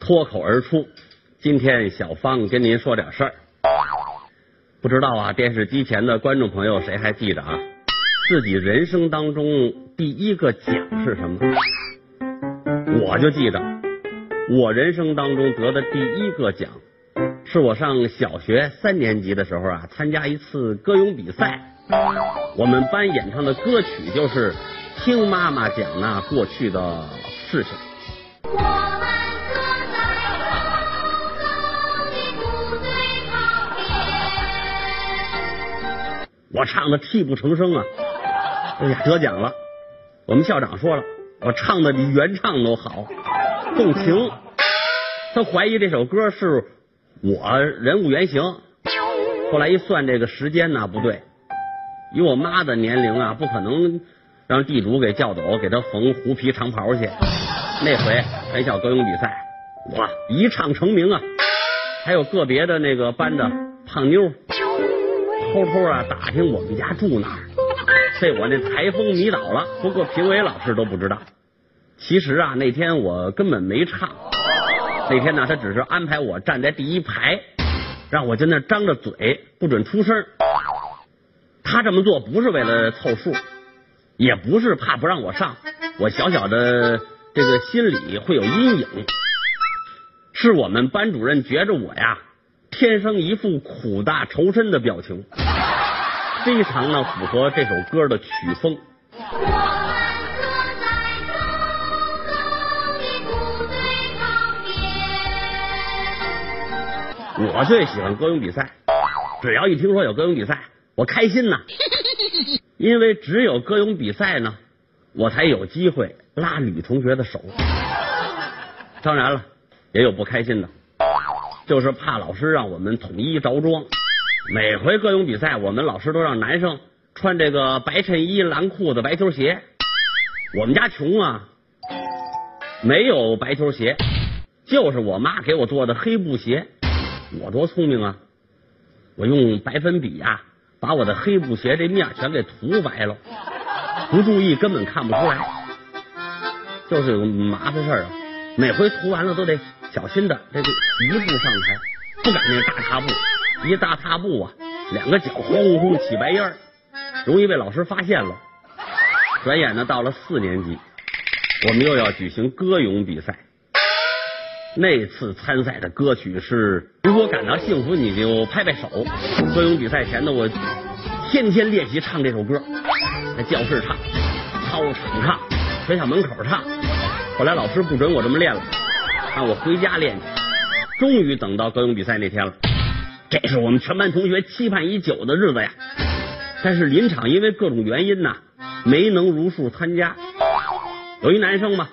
脱口而出，今天小芳跟您说点事儿。不知道啊，电视机前的观众朋友谁还记得啊？自己人生当中第一个奖是什么？我就记得，我人生当中得的第一个奖，是我上小学三年级的时候啊，参加一次歌咏比赛，我们班演唱的歌曲就是《听妈妈讲那过去的事情》。我。唱的泣不成声啊！哎呀，得奖了！我们校长说了，我唱的比原唱都好，动情。他怀疑这首歌是我人物原型。后来一算这个时间呢，不对，以我妈的年龄啊，不可能让地主给叫走，给她缝狐皮长袍去。那回全校歌咏比赛，我一唱成名啊！还有个别的那个班的胖妞，偷偷啊打听我们家住哪儿，被我那台风迷倒了。不过评委老师都不知道。其实啊，那天我根本没唱。那天呢，他只是安排我站在第一排，让我在那张着嘴，不准出声。他这么做不是为了凑数，也不是怕不让我上，我小小的这个心里会有阴影。是我们班主任觉着我呀，天生一副苦大仇深的表情，非常呢符合这首歌的曲风。我们坐在红色的部队旁边。我最喜欢歌咏比赛，只要一听说有歌咏比赛，我开心呐。因为只有歌咏比赛呢，我才有机会拉女同学的手。当然了，也有不开心的，就是怕老师让我们统一着装。每回歌咏比赛，我们老师都让男生穿这个白衬衣、蓝裤子、白球鞋。我们家穷啊，没有白球鞋，就是我妈给我做的黑布鞋。我多聪明啊！我用白粉笔呀、把我的黑布鞋这面全给涂白了，不注意根本看不出来。就是有麻烦事儿啊，每回涂完了都得小心的这个一步上台，不敢那大踏步，一大踏步啊，两个脚轰轰起白烟，容易被老师发现了。转眼呢，到了四年级，我们又要举行歌咏比赛。那次参赛的歌曲是《如果感到幸福，你就拍拍手》。歌咏比赛前呢，我天天练习唱这首歌，在教室唱，操场唱，学校门口唱。后来老师不准我这么练了，让我回家练去。终于等到歌咏比赛那天了，这是我们全班同学期盼已久的日子呀。但是临场因为各种原因呐，没能如数参加。有一男生嘛，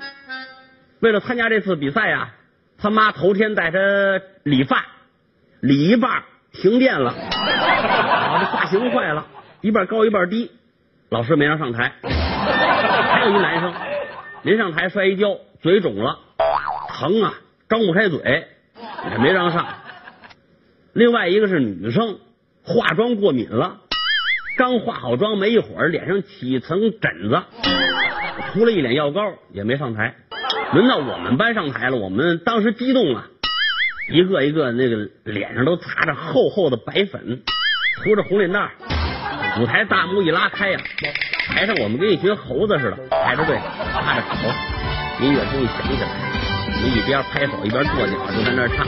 为了参加这次比赛呀、他妈头天带他理发，理一半停电了，啊，这发型坏了，一半高一半低，老师没让上台。还有一男生临上台摔一跤，嘴肿了，疼啊，张不开嘴，也没让上。另外一个是女生，化妆过敏了，刚化好妆没一会儿，脸上起层疹子，涂了一脸药膏，也没上台。轮到我们班上台了，我们当时激动啊，一个一个那个脸上都擦着厚厚的白粉，涂着红脸蛋，舞台大幕一拉开呀、台上我们跟一群猴子似的排着队，趴着手，音乐终于响起来你，一边拍手一边跺脚，就在那儿唱。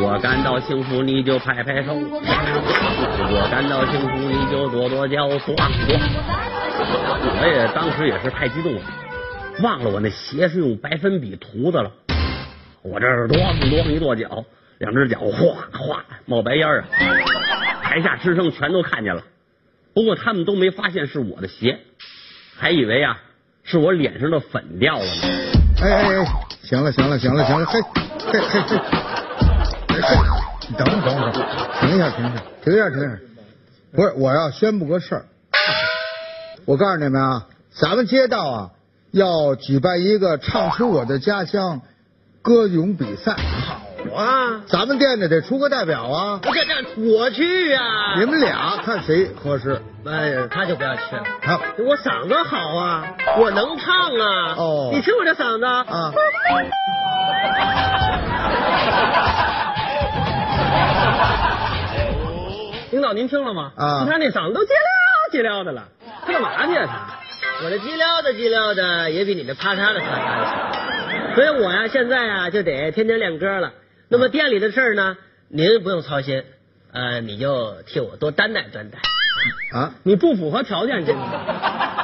我感到幸福，你就拍拍手；我感到幸福，你就跺跺脚，跺跺。我也当时也是太激动了。忘了我那鞋是用白粉笔涂的了，我这儿咣咣一跺脚，两只脚哗哗冒白烟啊！台下师生全都看见了，不过他们都没发现是我的鞋，还以为啊是我脸上的粉掉了呢。哎哎哎，行了行了行了行了，嘿嘿嘿嘿，嘿你等等会儿，停一下停一下停一下停一下，不是我要宣布个事儿，我告诉你们啊，咱们街道啊要举办一个唱出我的家乡歌咏比赛，好啊！咱们店里得出个代表啊！这这我去啊！你们俩看谁合适？哎呀，他就不要去了。好，我嗓子好啊，我能唱啊。哦你听我这嗓子啊。领导您听了吗？啊他那嗓子都叽撩叽撩的了，他干嘛去啊他？我这叽撩的叽撩的也比你这啪嚓的啪嚓的强，所以我呀现在啊就得天天练歌了。那么店里的事儿呢，您不用操心，呃，你就替我多担待担待。啊，你不符合条件，这个。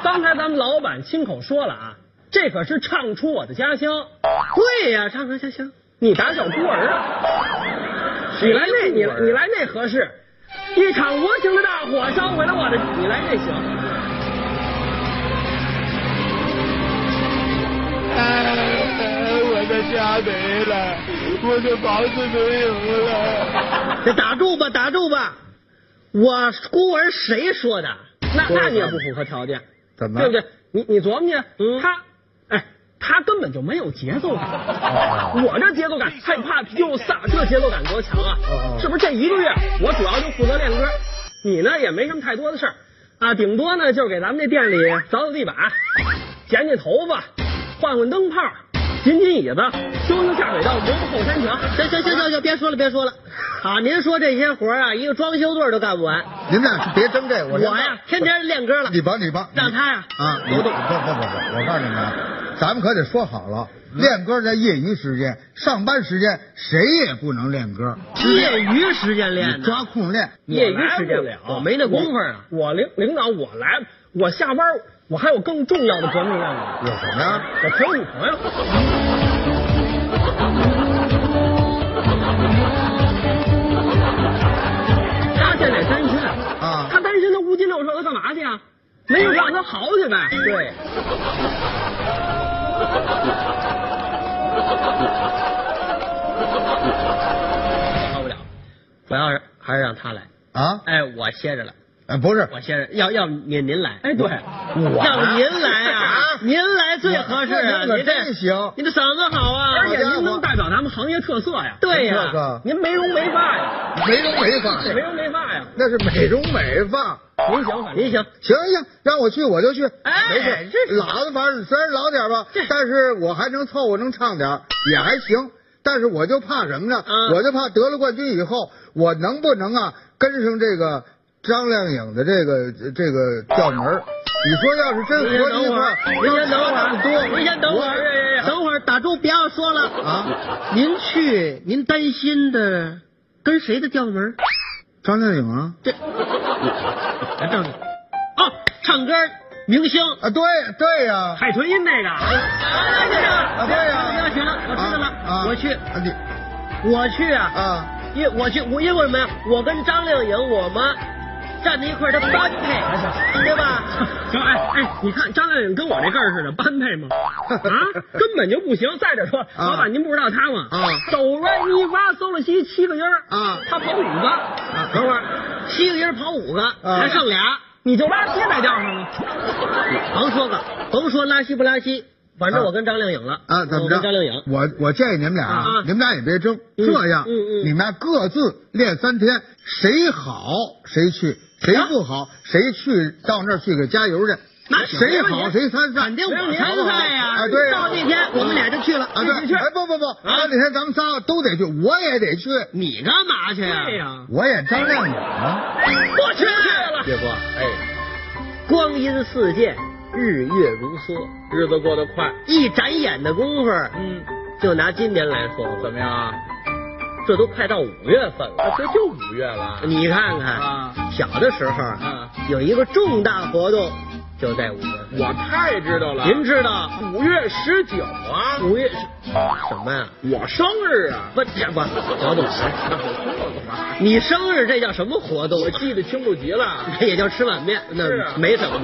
刚才咱们老板亲口说了啊，这可是唱出我的家乡。对呀、唱出家乡。你打小孤儿啊，你来那，你你来那合适。一场无情的大火烧毁了我的，你来那行。家没了，我的房子没有了。这打住吧，打住吧！我孤儿谁说的？那那你也不符合条件，怎么？对不对？你你琢磨去，嗯他，哎，他根本就没有节奏感。我这节奏感，害怕又飒，这节奏感多强啊！哦是不是？这一个月我主要就负责练歌，你呢也没什么太多的事儿啊，顶多呢就是给咱们这店里扫扫地板、剪剪头发、换换灯泡、紧紧椅子、修修下水道、磨磨后山墙。行行行行行，别说了别说了。啊，您说这些活儿啊，一个装修队都干不完。你们俩别争这个，我我呀，天天练歌了。你帮你帮，让他呀啊，多动不不不不，我告诉你们啊，咱们可得说好了，练歌在业余时间，上班时间谁也不能练歌，业余时间练，你抓空练。业余时间我来不了我没那功夫啊。我领领导我来，我下班我还有更重要的革命任务。有什么呀？我陪我女朋友。他现在单身啊他单身，他无金六寿，他干嘛去啊？没有让他好去呗。对，受不了。我要是还是让他来，啊？哎，我歇着了，哎，不是，我先生，要要您您来，哎，对，要您来啊，您来最合适您这真行您的嗓子好啊，而且您能代表咱们行业特色呀。对呀、这个您没容没发呀，没容没发，没容没发呀。那是美容美发。您行，您行，行行，让我去我就去，哎没事。老的反正虽然老点吧，但是我还能凑合，能唱点也还行。但是我就怕什么呢？嗯我就怕得了冠军以后，我能不能啊跟上这个张靓颖的这个这个调门儿？你说要是真合一块先等会，您先等会儿，多，您先等会儿，等会儿打住，不要说了啊！您去，您担心的跟谁的调门？张靓颖啊这，来正哦，唱歌明星。啊，对对呀，海豚音那个。啊，对呀行行了，我知道了，啊我去，啊你我去啊，啊因为我去，我因为什么呀？我跟张靓颖，我们站在一块儿，他般配，对吧？行，哎哎，你看张靓颖跟我这个儿似的，般配吗？啊，根本就不行。再者说，老板您不知道他吗？啊哆来咪发嗦了西七个音儿啊他跑五个。啊等会儿七个音跑五个，还剩俩，你就拉稀在调上了。甭说个，甭说拉稀不拉稀，反正我跟张靓颖了啊，怎么我着？跟张靓颖，我我建议你们俩啊啊你们俩也别争，嗯这样，嗯嗯你们俩各自练三天，谁好谁去，谁不好？谁去到那儿去给加油去。那谁好谁参赛，肯定我参赛呀？啊，对呀。到那天我们俩就去了啊，对，去哎，不不不，到那天咱们仨都得去，我也得去，你干嘛去呀？对呀，我也张靓颖啊。我去了。岳哥，哎，光阴似箭，日月如梭，日子过得快，一眨眼的功夫，嗯，就拿今年来说，怎么样啊？这都快到五月份了。啊，这就五月了。你看看，啊小的时候啊有一个重大活动，就在五月份。我太知道了。您知道五月十九啊，五月是什么呀？我生日啊。不，这不活动。你生日这叫什么活动？我记得清楚极了。这也叫吃碗面，那没什么。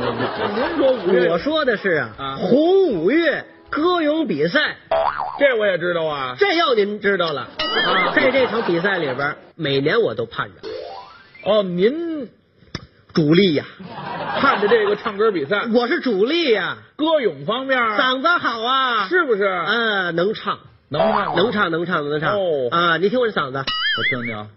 您说五月，我说的是啊啊，红五月歌咏比赛，这我也知道啊。这要您知道了。啊，在这场比赛里边，每年我都盼着。哦，您主力呀，盼着这个唱歌比赛，我是主力呀，歌咏方面嗓子好啊，是不是？嗯，能唱，能唱能唱能唱能唱。哦。啊！你听我这嗓子，我听听。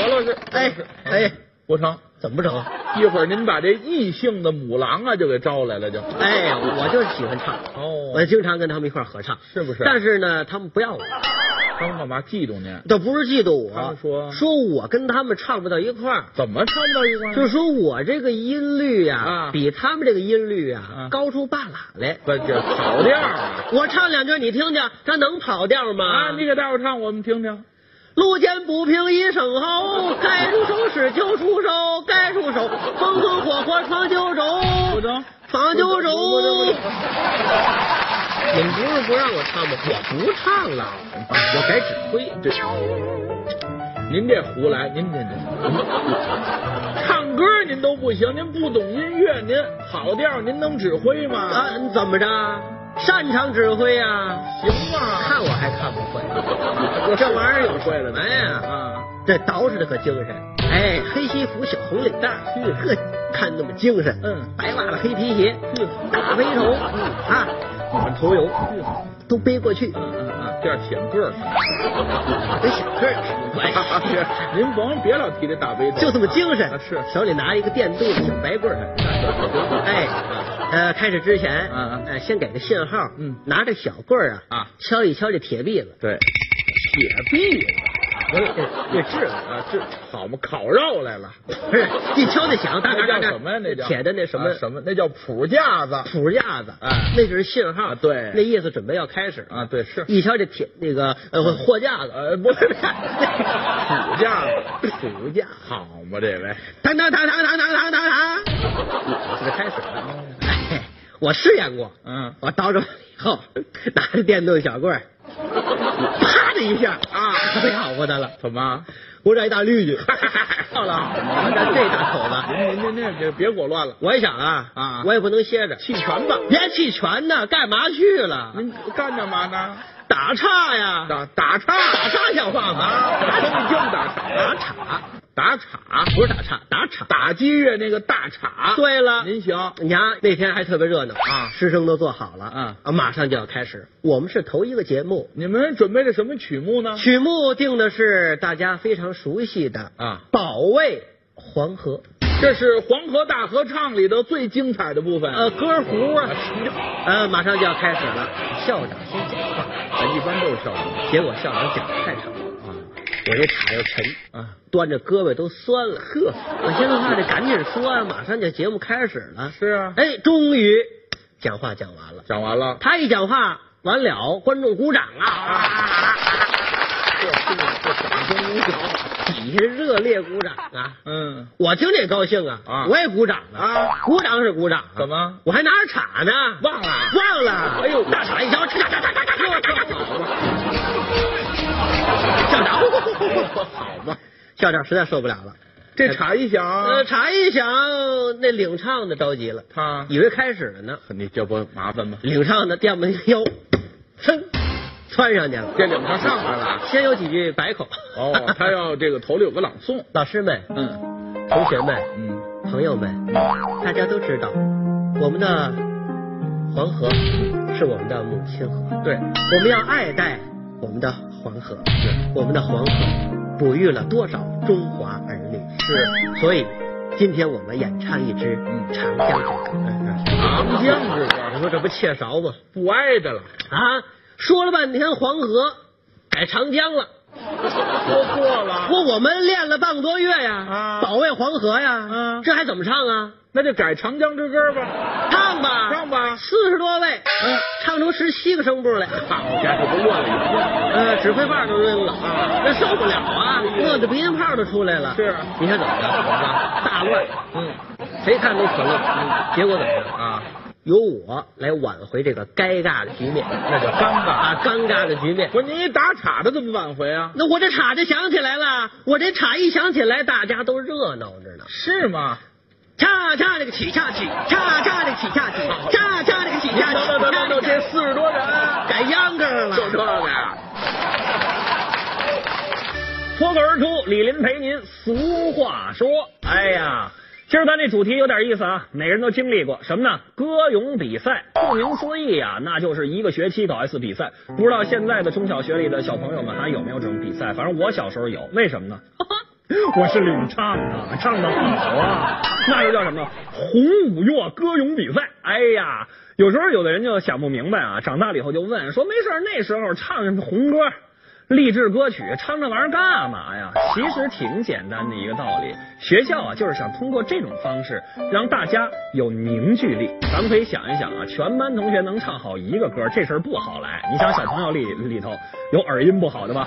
王老师，哎哎，不成，怎么不成？一会儿您把这异性的母狼啊就给招来了，就哎，我就是喜欢唱，哦我经常跟他们一块儿合唱，是不是但是呢，他们不要我，他们干嘛嫉妒您？倒不是嫉妒我他们，说说我跟他们唱不到一块儿。怎么唱不到一块儿？就说我这个音律呀、啊比他们这个音律啊啊高出半拉来。不就跑调啊！我唱两句你听听，他能跑调吗？啊，你给大伙唱，我们听听。路见不平一声吼，该出手时就出手，该出手风风火火闯九州，闯九州。你们不是不让我唱吗？我不唱了，我改指挥。这您这胡来，您这这，唱歌您都不行，您不懂音乐，您好调您能指挥吗？啊，怎么着？擅长指挥啊、行吗？看我还看不会，这玩意儿有会了呢哎呀，啊，这捯饬的可精神。哎，黑西服，小红领带儿，呵，看那么精神。嗯。白袜子，黑皮鞋，嗯。大背头，啊，满头油，都背过去，嗯嗯嗯，这样显个儿。跟显个儿什么关系？您甭别老提这大背头，就这么精神。啊，是。手里拿一个电镀的小白棍儿，哎，呃，开始之前，嗯嗯。呃，先给个信号，嗯。拿着小棍儿啊，啊。敲一敲这铁篦子，对，铁臂不是这这质子，啊，这好嘛，烤肉来了。不是一敲那响，哒哒那哒什么呀？那叫铁的那什么啊什么？那叫谱架子。谱架子，哎。那就是信号，啊对那意思准备要开始啊，对是。一敲这铁那个呃货架子，呃，不是，谱架子，谱架，好嘛，这位，当当当当当当当当当，这开始了。哎，我试验过，嗯，我倒着以后，拿着电动小棍儿，啪的一下啊，可了不得了，怎么？我这一大绿去，好了，我这这大口子，您您您别别给我乱了，我也想啊啊我也不能歇着，弃权吧。别弃权呢，干嘛去了？您干干嘛呢？打岔呀，打打岔，打岔像话吗？打岔你净打岔打岔，打岔，不是打岔，打击乐那个大岔。对了，您行，你瞧那天还特别热闹啊师生都做好了，啊啊，马上就要开始。我们是头一个节目，你们准备的什么曲目呢？曲目定的是大家非常熟悉的啊《保卫黄河》。这是黄河大合唱里头最精彩的部分。呃，歌胡啊，呃，马上就要开始了。校长先讲话，啊一般都是校长结果校长讲的太长了，啊我这卡又沉啊。端着胳膊都酸了呵。我现在话得赶紧说马上就节目开始了。是啊哎终于讲话讲完了讲完了他一讲话完了观众鼓掌啊底下热烈鼓掌啊嗯我听着也高兴啊啊我也鼓掌啊鼓掌是鼓掌怎么我还拿着叉呢忘了忘了哎呦大叉一叉校长，好吧，校长实在受不了了。这茶一响，呃，茶一响，那领唱的着急了，他以为开始了呢。你这不麻烦吗？领唱的垫不那腰，噌，窜上去了。这领唱上来了。先有几句白口。哦，他要这个头里有个朗诵。老师们、嗯同学们、嗯，朋友们，大家都知道，我们的黄河是我们的母亲河，对，我们要爱戴我们的黄河。是我们的黄河哺育了多少中华儿女？是，所以今天我们演唱一支嗯长江之歌。长江之你说这不切勺吗？不挨着了，啊，说了半天黄河改长江了。说错了。不，我们练了半个多月呀，啊保卫黄河呀，啊这还怎么唱啊？那就改长江之歌吧。唱吧，唱吧四十多位，嗯，唱出十七个声部来。好家伙，都乱了一通。呃，指挥棒都扔了啊，那受不了啊，乐的鼻音泡都出来了。是你看怎么着？大乱，嗯谁看都可乐。嗯结果怎么样？啊，由我来挽回这个尴尬的局面，那叫尴尬啊，尴尬的局面。不是你打岔的怎么挽回啊？那我这岔就响起来了，我这岔一响起来，大家都热闹着呢。是吗？恰恰那个起恰起，恰恰那个起恰起，恰恰那个起恰起，等等等等，这四十多人改秧歌了。就这个呀。脱口而出，李林陪您俗话说。哎呀，今儿咱这主题有点意思啊，每个人都经历过什么呢？歌咏比赛，顾名思义啊，那就是一个学期搞一次比赛。不知道现在的中小学里的小朋友们还有没有这种比赛？反正我小时候有，为什么呢？我是领唱啊，唱的好啊，那就叫什么红五月歌咏比赛。哎呀，有时候有的人就想不明白啊，长大了以后就问说，没事那时候唱红歌。励志歌曲唱这玩意儿干嘛呀？其实挺简单的一个道理，学校啊就是想通过这种方式让大家有凝聚力。咱们可以想一想啊，全班同学能唱好一个歌，这事儿不好来。你想小朋友里里头有耳音不好的吧，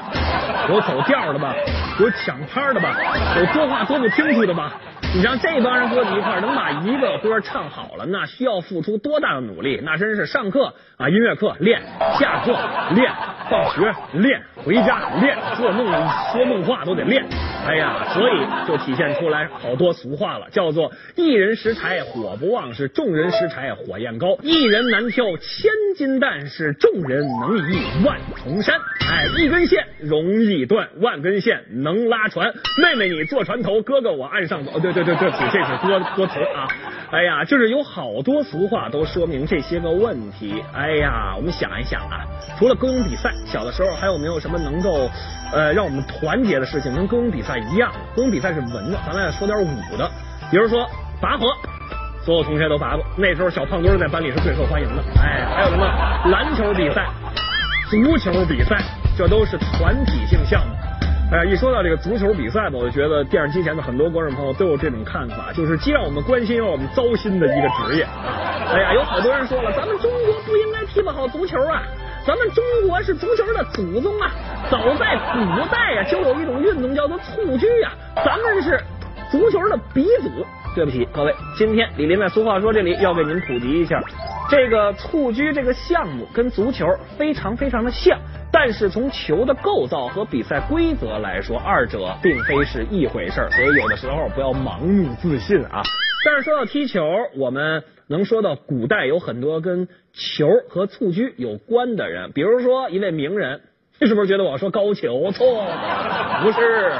有走调的吧，有抢拍的吧，有说话说不清楚的吧。你让这帮人搁在一块儿，能把一个歌唱好了，那需要付出多大的努力？那真是上课啊，音乐课练，下课练，放学练，回家练，做梦说梦话都得练。哎呀，所以就体现出来好多俗话了，叫做一人拾柴火不旺，是众人拾柴火焰高；一人难挑千斤担，是众人能移万重山。哎，一根线容易断，万根线能拉船。妹妹你坐船头，哥哥我岸上走。对对对对不起，这是歌歌词啊。哎呀，就是有好多俗话都说明这些个问题。哎呀，我们想一想啊，除了歌咏比赛，小的时候还有没有什么能够呃让我们团结的事情，跟歌咏比赛一样？歌咏比赛是文的，咱们说点武的，比如说拔河。所有同学都拔过，那时候小胖墩在班里是最受欢迎的。哎，还有什么篮球比赛、足球比赛，这都是团体性项目。哎呀，一说到这个足球比赛吧，我就觉得电视机前的很多观众朋友都有这种看法，就是既让我们关心又让我们糟心的一个职业。哎呀，有好多人说了，咱们中国不应该踢不好足球啊，咱们中国是足球的祖宗啊，早在古代啊、就有一种运动叫做蹴鞠啊、咱们是足球的鼻祖。对不起，各位，今天李林在俗话说这里要给您普及一下，这个蹴鞠这个项目跟足球非常非常的像，但是从球的构造和比赛规则来说，二者并非是一回事儿，所以有的时候不要盲目自信啊。但是说到踢球，我们能说到古代有很多跟球和蹴鞠有关的人，比如说一位名人，你是不是觉得我说高俅？错了，不是，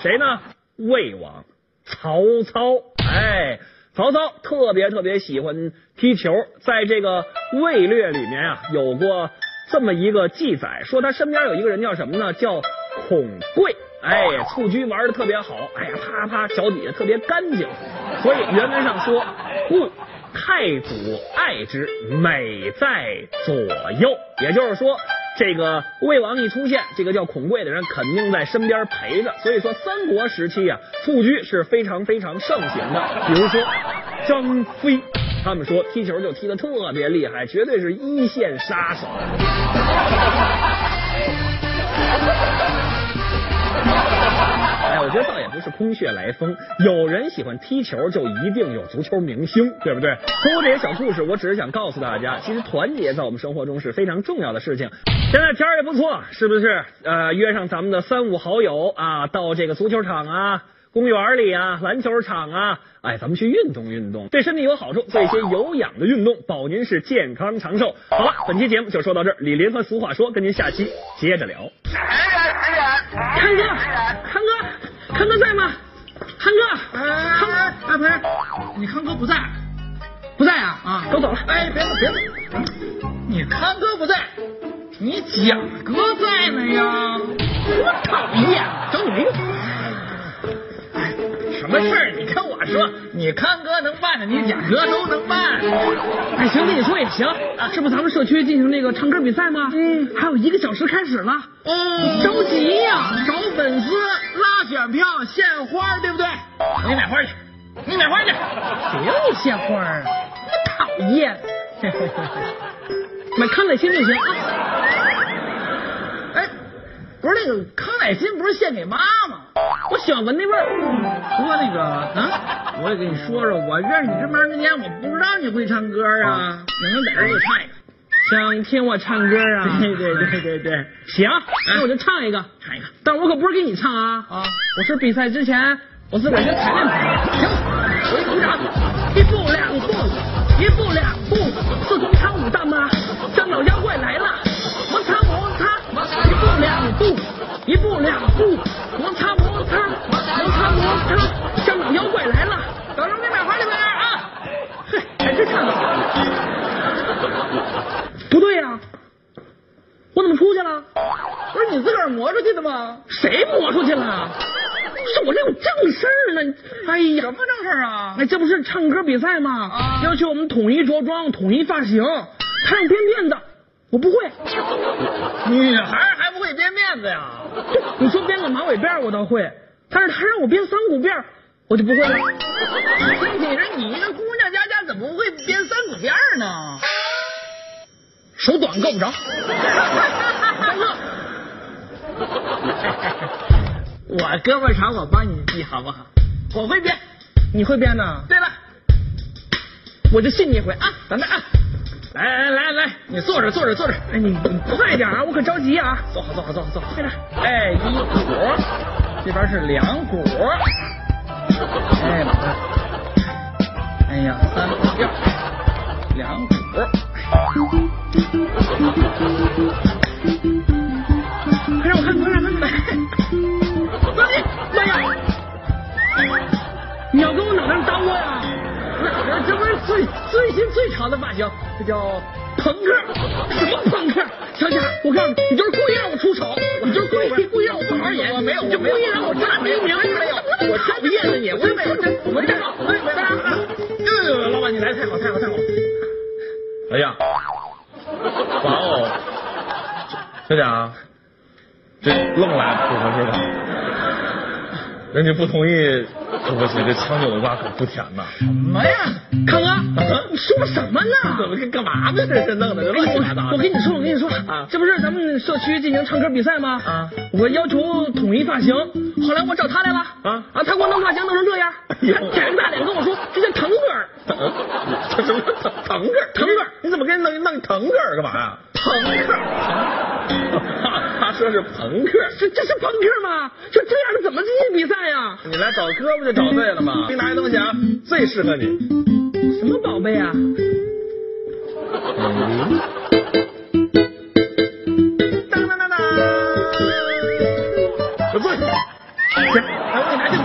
谁呢？魏王。曹操，哎，曹操特别特别喜欢踢球，在这个《魏略》里面啊，有过这么一个记载，说他身边有一个人叫什么呢？叫孔贵，哎，蹴鞠玩的特别好，哎呀，啪啪，脚底下特别干净，所以原文上说，故太祖爱之，美在左右，也就是说。这个魏王一出现，这个叫孔贵的人肯定在身边陪着。所以说，三国时期啊，蹴鞠是非常非常盛行的。比如说张飞，他们说踢球就踢的特别厉害，绝对是一线杀手。哎，我觉得倒也不是空穴来风，有人喜欢踢球，就一定有足球明星，对不对？通过这些小故事，我只是想告诉大家，其实团结在我们生活中是非常重要的事情。现在天儿也不错，是不是？呃，约上咱们的三五好友啊，到这个足球场啊、公园里啊、篮球场啊，哎，咱们去运动运动，对身体有好处，做一些有氧的运动，保您是健康长寿。好了，本期节目就说到这儿，李林和俗话说，跟您下期接着聊。康哥，康哥，康哥在吗？康哥，康哎哎，不是，你康哥不在，不在啊？啊都走了。哎，别走别走，你康哥不在，你蒋哥在呢呀。你康哥能办的，你贾哥都能办。哎，行，跟你说也行。这不咱们社区进行那个唱歌比赛吗？嗯，还有一个小时开始了。嗯着急呀！找粉丝、拉选票、献花，对不对？你买花去，你买花去。谁让你献花啊？讨厌！买康乃馨就行啊。哎，不是那个康乃馨，不是献给妈吗？我喜欢闻那味儿。不过那个啊，我也跟你说说，我认识你这么长时间，我不知道你会唱歌啊。你能在这儿给我唱一个？想听我唱歌啊？对对对对对，行，那我就唱一个。唱一个。但我可不是给你唱啊！啊，我是比赛之前，我自个儿先排练排练。行，我一鼓掌。一步两步，一步两步，自从两步摩擦摩擦摩擦摩擦香港妖怪来了。老头别买花里玩啊。嘿还真看到了。不对呀我怎么出去了？不是你自个儿磨出去的吗？谁磨出去了？是我这有正事呢。哎呀什么正事啊？哎这不是唱歌比赛吗？要求我们统一着装统一发型烫辫子我不会。女孩还不会编辫子呀？你说编个马尾辫我倒会，但是他让我编三股辫儿，我就不会了。你说你一个姑娘家家怎么会编三股辫儿呢？手短够不着。我胳膊长，我帮你系好不好？我会编。你会编呢？对了，我就信你一回啊！等着啊！来来来来，你坐着坐着坐着，哎，你你快点啊，我可着急啊！坐好坐好坐好坐好。快点。哎，一股，这边是两股。哎，老大。哎呀，三股辫，两股。快让我看，快让我看看！走你！妈呀！你要跟我脑袋上搭窝呀？这这不是最最新最潮的发型，这叫朋克。什么朋克？小贾，我告诉你，你就是故意让我出丑，你就是故意故意让我不好好演，我没有你就故意让我差第一名，没有，我讨厌了你，我没有，这我没有没有。呃，老板你来太好太好太好了。哎呀，哇哦，小贾，这愣来不合适吧？人家不同意，对不起，这强扭的瓜可不甜呐。什么呀，康哥，你说什么呢？怎么跟干嘛呢？这是弄的乱七八糟的。我跟你说，我跟你说啊这不是咱们社区进行唱歌比赛吗？啊，我要求统一发型，后来我找他来了啊啊，他给我弄发型弄成这样，他舔着大脸跟我说这叫腾格尔，这什么腾腾个儿？腾个儿你怎么给人弄弄腾个儿干嘛呀？朋克，他 说是朋克。这这是朋克吗？就这样的怎么进行比赛呀？你来找哥不就找对了吗？给你拿一东西啊，最适合你。什么宝贝啊？当当当当！有坐下。行，来我给你拿进去。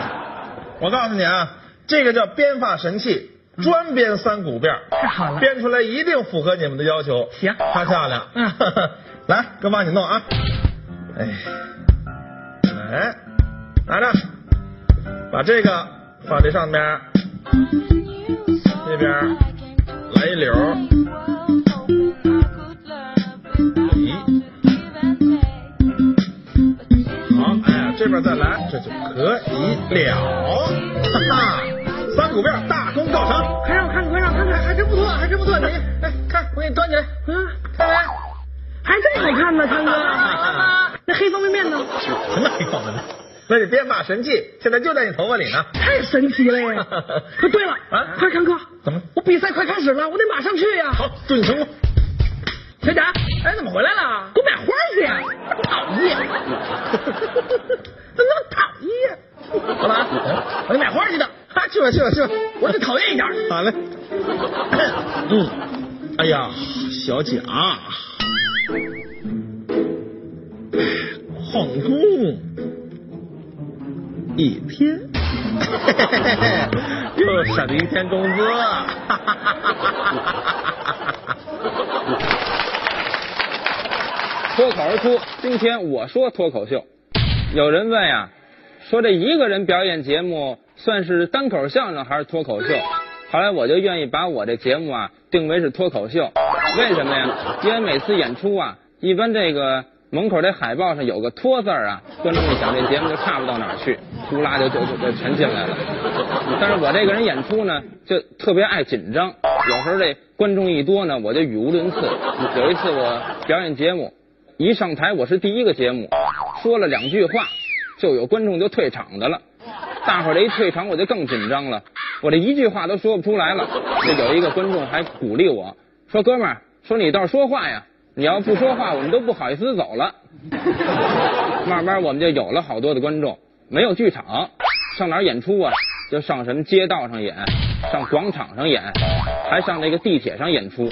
我告诉你啊，这个叫编发神器，专编三股辫，太好了编出来一定符合你们的要求。行太漂亮。嗯 来，哥帮你弄啊。哎，来，拿着，把这个放这上面，这边来一绺，咦，好，哎，这边再来，这就可以了，哈哈，三股辫大功告成。快让我看看，快让我看看，还真不错，还真不错，你哎，看我给你端起来，嗯，看没？还真好看呢，康哥。那黑方便面呢？什么黑方便面？那是编发神器，现在就在你头发里呢。太神奇了呀！可对了，啊快康哥，怎么我比赛快开始了，我得马上去呀。好，祝你成功。小贾，哎，怎么回来了？给我买花去呀。讨厌，怎么那么讨厌？老板，我给你买花去的。哈，去吧去吧去吧，我得讨厌一点。好嘞。嗯，哎呀，小贾，旷工一天，又省了一天工资。脱口而出，今天我说脱口秀。有人问呀，说这一个人表演节目算是单口相声还是脱口秀？后来我就愿意把我这节目啊定为是脱口秀。为什么呀？因为每次演出啊，一般这个门口这海报上有个“脱”字啊，观众一想这节目就差不到哪儿去，呼啦就就就就全进来了。但是我这个人演出呢，就特别爱紧张，有时候这观众一多呢，我就语无伦次。有一次我表演节目，一上台我是第一个节目，说了两句话，就有观众就退场的了。大伙儿这一退场，我就更紧张了，我这一句话都说不出来了。这有一个观众还鼓励我说：“哥们儿，说你倒是说话呀，你要不说话，我们都不好意思走了。”慢慢我们就有了好多的观众，没有剧场，上哪儿演出啊？就上什么街道上演，上广场上演，还上那个地铁上演出。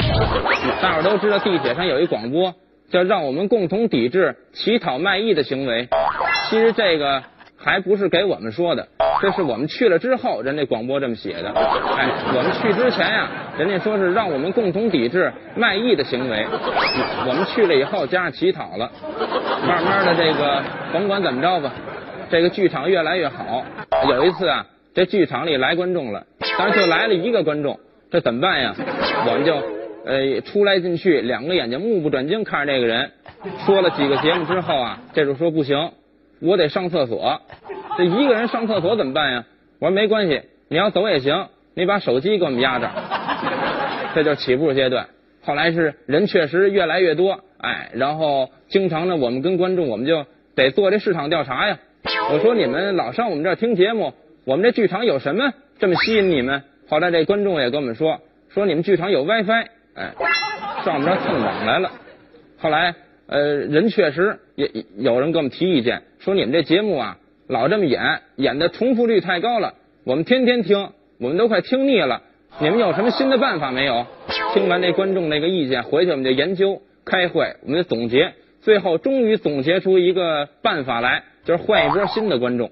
大伙都知道地铁上有一广播，叫“让我们共同抵制乞讨卖艺的行为”。其实这个还不是给我们说的，这是我们去了之后，人家广播这么写的。哎，我们去之前呀、人家说是让我们共同抵制卖艺的行为。我们去了以后，加上乞讨了，慢慢的这个甭管怎么着吧，这个剧场越来越好。有一次啊，这剧场里来观众了，但是就来了一个观众，这怎么办呀？我们就呃出来进去，两个眼睛目不转睛看着这个人。说了几个节目之后啊，这就说不行，我得上厕所。这一个人上厕所怎么办呀？我说没关系，你要走也行，你把手机给我们压着。这就是起步阶段。后来是人确实越来越多，哎，然后经常呢，我们跟观众我们就得做这市场调查呀。我说你们老上我们这儿听节目，我们这剧场有什么这么吸引你们？后来这观众也跟我们说，说你们剧场有 WiFi，哎，上我们这儿蹭网来了。后来呃，人确实也也有人给我们提意见，说你们这节目啊，老这么演，演的重复率太高了，我们天天听，我们都快听腻了。你们有什么新的办法没有？听完那观众那个意见，回去我们就研究、开会，我们就总结，最后终于总结出一个办法来，就是换一波新的观众。